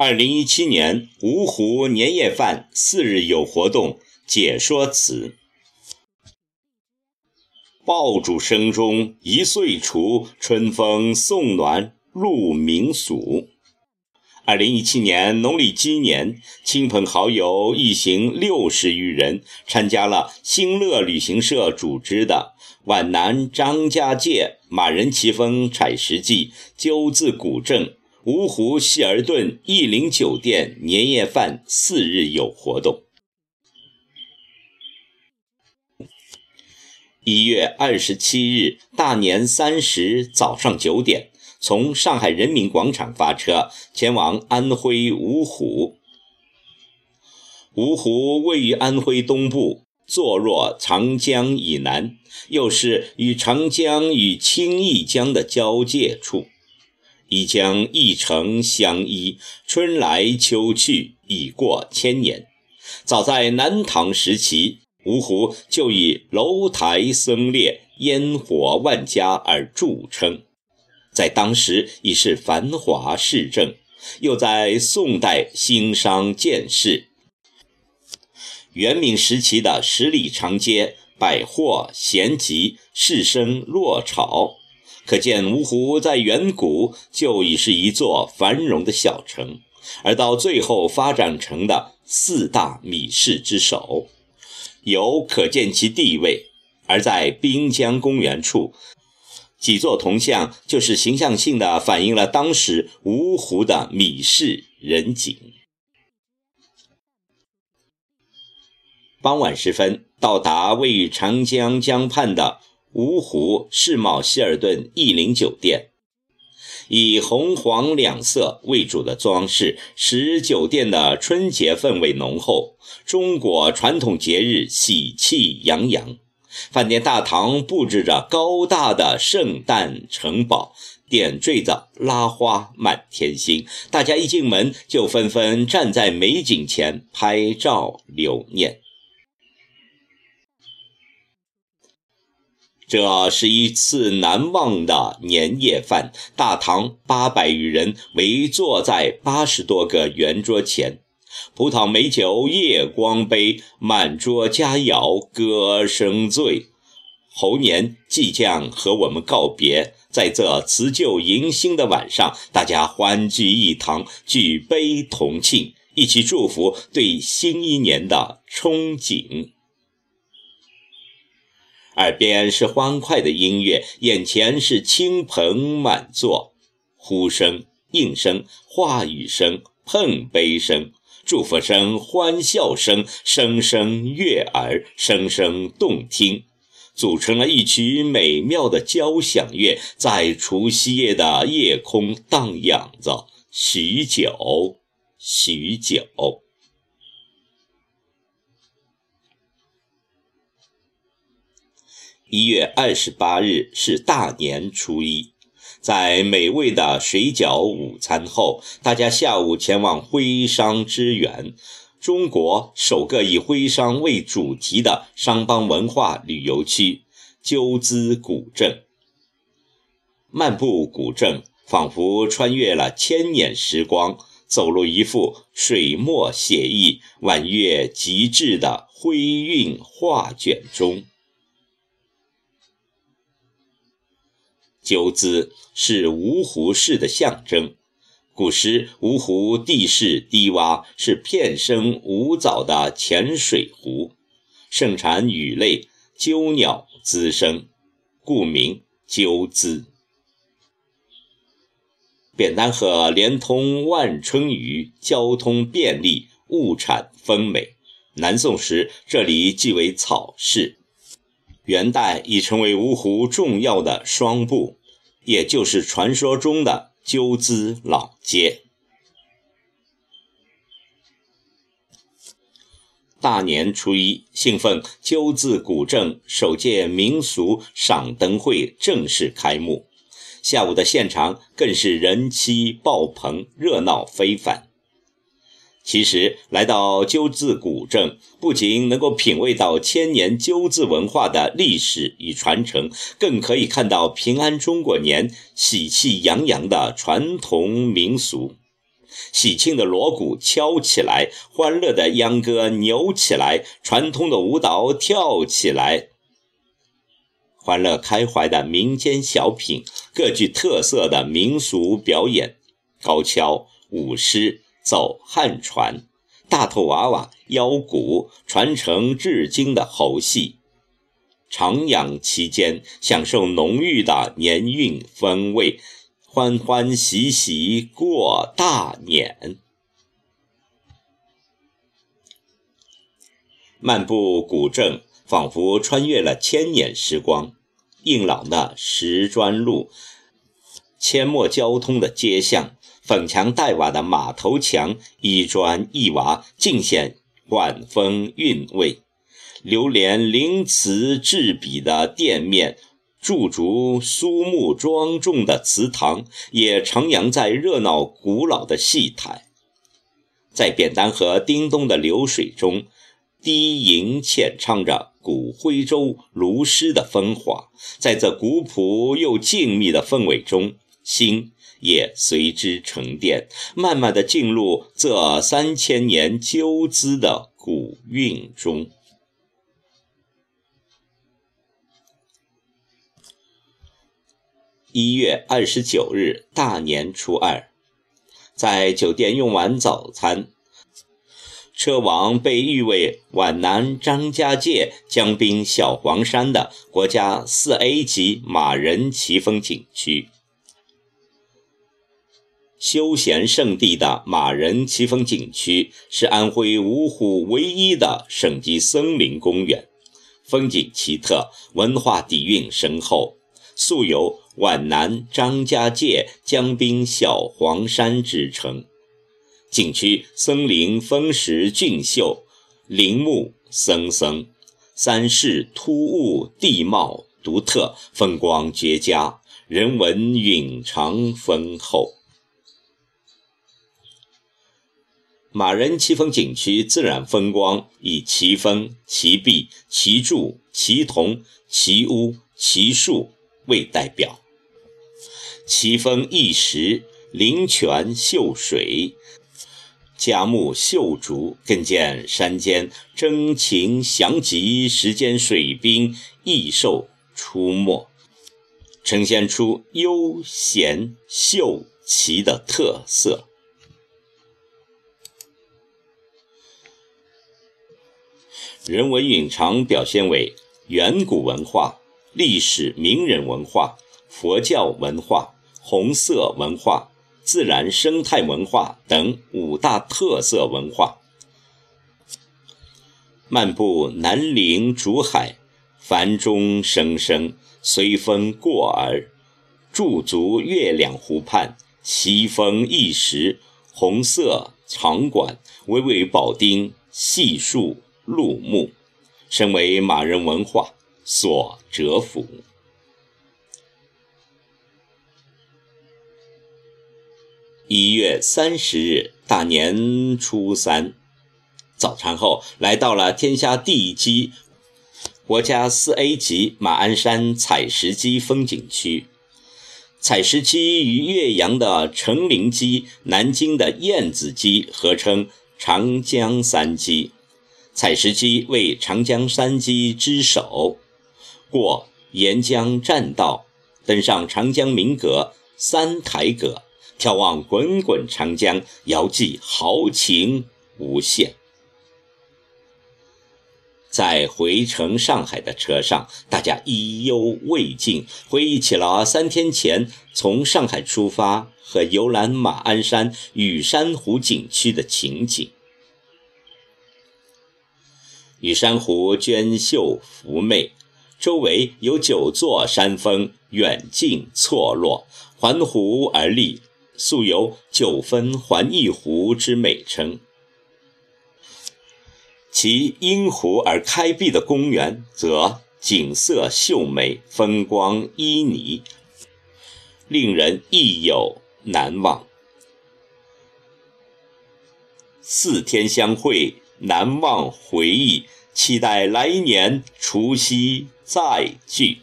二零一七年芜湖年夜饭四日有活动解说词：爆竹声中一岁除，春风送暖入民俗。二零一七年农历鸡年，亲朋好友一行六十余人参加了新乐旅行社组织的皖南张家界马人奇峰采石记鸠字古镇。芜湖希尔顿逸林酒店年夜饭四日有活动。一月二十七日大年三十早上九点，从上海人民广场发车前往安徽芜湖。芜湖位于安徽东部，坐落长江以南，又是与长江与青弋江的交界处。已将一城相依，春来秋去，已过千年。早在南唐时期，芜湖就以楼台僧列、烟火万家而著称，在当时已是繁华市镇。又在宋代兴商建市，元明时期的十里长街，百货闲集，士绅落潮。可见芜湖在远古就已是一座繁荣的小城，而到最后发展成的四大米市之首，有可见其地位。而在滨江公园处，几座铜像就是形象性的反映了当时芜湖的米市人景。傍晚时分，到达位于长江江畔的。芜湖世贸希尔顿逸林酒店，以红黄两色为主的装饰，使酒店的春节氛围浓厚。中国传统节日喜气洋洋，饭店大堂布置着高大的圣诞城堡，点缀着拉花满天星。大家一进门就纷纷站在美景前拍照留念。这是一次难忘的年夜饭，大堂八百余人围坐在八十多个圆桌前，葡萄美酒夜光杯，满桌佳肴歌声醉。猴年即将和我们告别，在这辞旧迎新的晚上，大家欢聚一堂，举杯同庆，一起祝福对新一年的憧憬。耳边是欢快的音乐，眼前是亲朋满座，呼声、应声、话语声、碰杯声、祝福声、欢笑声，声声悦耳，声声动听，组成了一曲美妙的交响乐，在除夕夜的夜空荡漾着许久，许久。一月二十八日是大年初一，在美味的水饺午餐后，大家下午前往徽商之源，中国首个以徽商为主题的商帮文化旅游区——鸠兹古镇。漫步古镇，仿佛穿越了千年时光，走入一幅水墨写意、婉约极致的徽韵画卷中。鸠兹是芜湖市的象征。古时芜湖地势低洼，是片生无藻的浅水湖，盛产鱼类、鸠鸟滋生，故名鸠兹。扁担河连通万春鱼，交通便利，物产丰美。南宋时，这里即为草市，元代已成为芜湖重要的商埠。也就是传说中的鸠兹老街。大年初一，兴奋鸠兹古镇首届民俗赏灯会正式开幕，下午的现场更是人气爆棚，热闹非凡。其实来到鸠兹古镇，不仅能够品味到千年鸠兹文化的历史与传承，更可以看到平安中国年喜气洋洋的传统民俗。喜庆的锣鼓敲起来，欢乐的秧歌扭起来，传统的舞蹈跳起来。欢乐开怀的民间小品，各具特色的民俗表演，高跷、舞狮、走汉船、大头娃娃、腰鼓，传承至今的猴戏。徜徉期间，享受浓郁的年韵风味，欢欢喜喜过大年。漫步古镇，仿佛穿越了千年时光。硬朗的石砖路，阡陌交通的街巷，粉墙黛瓦的马头墙，一砖一瓦尽显晚风韵味。流连鳞瓷制笔的店面，驻足苏木庄重的祠堂，也徜徉在热闹古老的戏台。在扁担和叮咚的流水中。低吟浅唱着古徽州卢诗的风华，在这古朴又静谧的氛围中，心也随之沉淀，慢慢的进入这三千年纠滋的古韵中。一月二十九日，大年初二，在酒店用完早餐。车往被誉为皖南张家界江滨小黄山的国家四 A 级马仁奇峰景区。休闲胜地的马仁奇峰景区是安徽芜湖唯一的省级森林公园，风景奇特，文化底蕴深厚，素有“皖南张家界江滨小黄山”之称。景区森林峰石俊秀，林木森森，山势突兀，地貌独特，风光绝佳，人文蕴藏丰厚。马仁奇峰景区自然风光以奇峰、奇壁、奇柱、奇桐、奇屋、奇树为代表，奇峰异石，灵泉秀水。佳木秀竹，更见山间真情祥极，时间水兵异兽出没，呈现出悠闲秀奇的特色。人文蕴藏表现为远古文化、历史名人文化、佛教文化、红色文化。自然生态文化等五大特色文化。漫步南陵竹海，繁钟声声，随风过耳。驻足月亮湖畔，奇峰异石，红色场馆，巍巍宝钉，细树入目，身为马人文化所折服。一月三十日，大年初三，早餐后来到了天下第一级、国家四 A 级马鞍山采石矶风景区。采石矶与岳阳的成陵矶、南京的燕子矶合称长江三矶。采石矶为长江三矶之首，过沿江栈道，登上长江名阁三台阁。眺望滚滚长江，遥寄豪情无限。在回程上海的车上，大家意犹未尽，回忆起了三天前从上海出发和游览马鞍山雨山湖景区的情景。与珊瑚娟秀妩媚，周围有九座山峰远近错落，环湖而立。素有“九分环一湖”之美称，其因湖而开辟的公园则景色秀美，风光旖旎，令人忆有难忘。四天相会，难忘回忆，期待来年除夕再聚。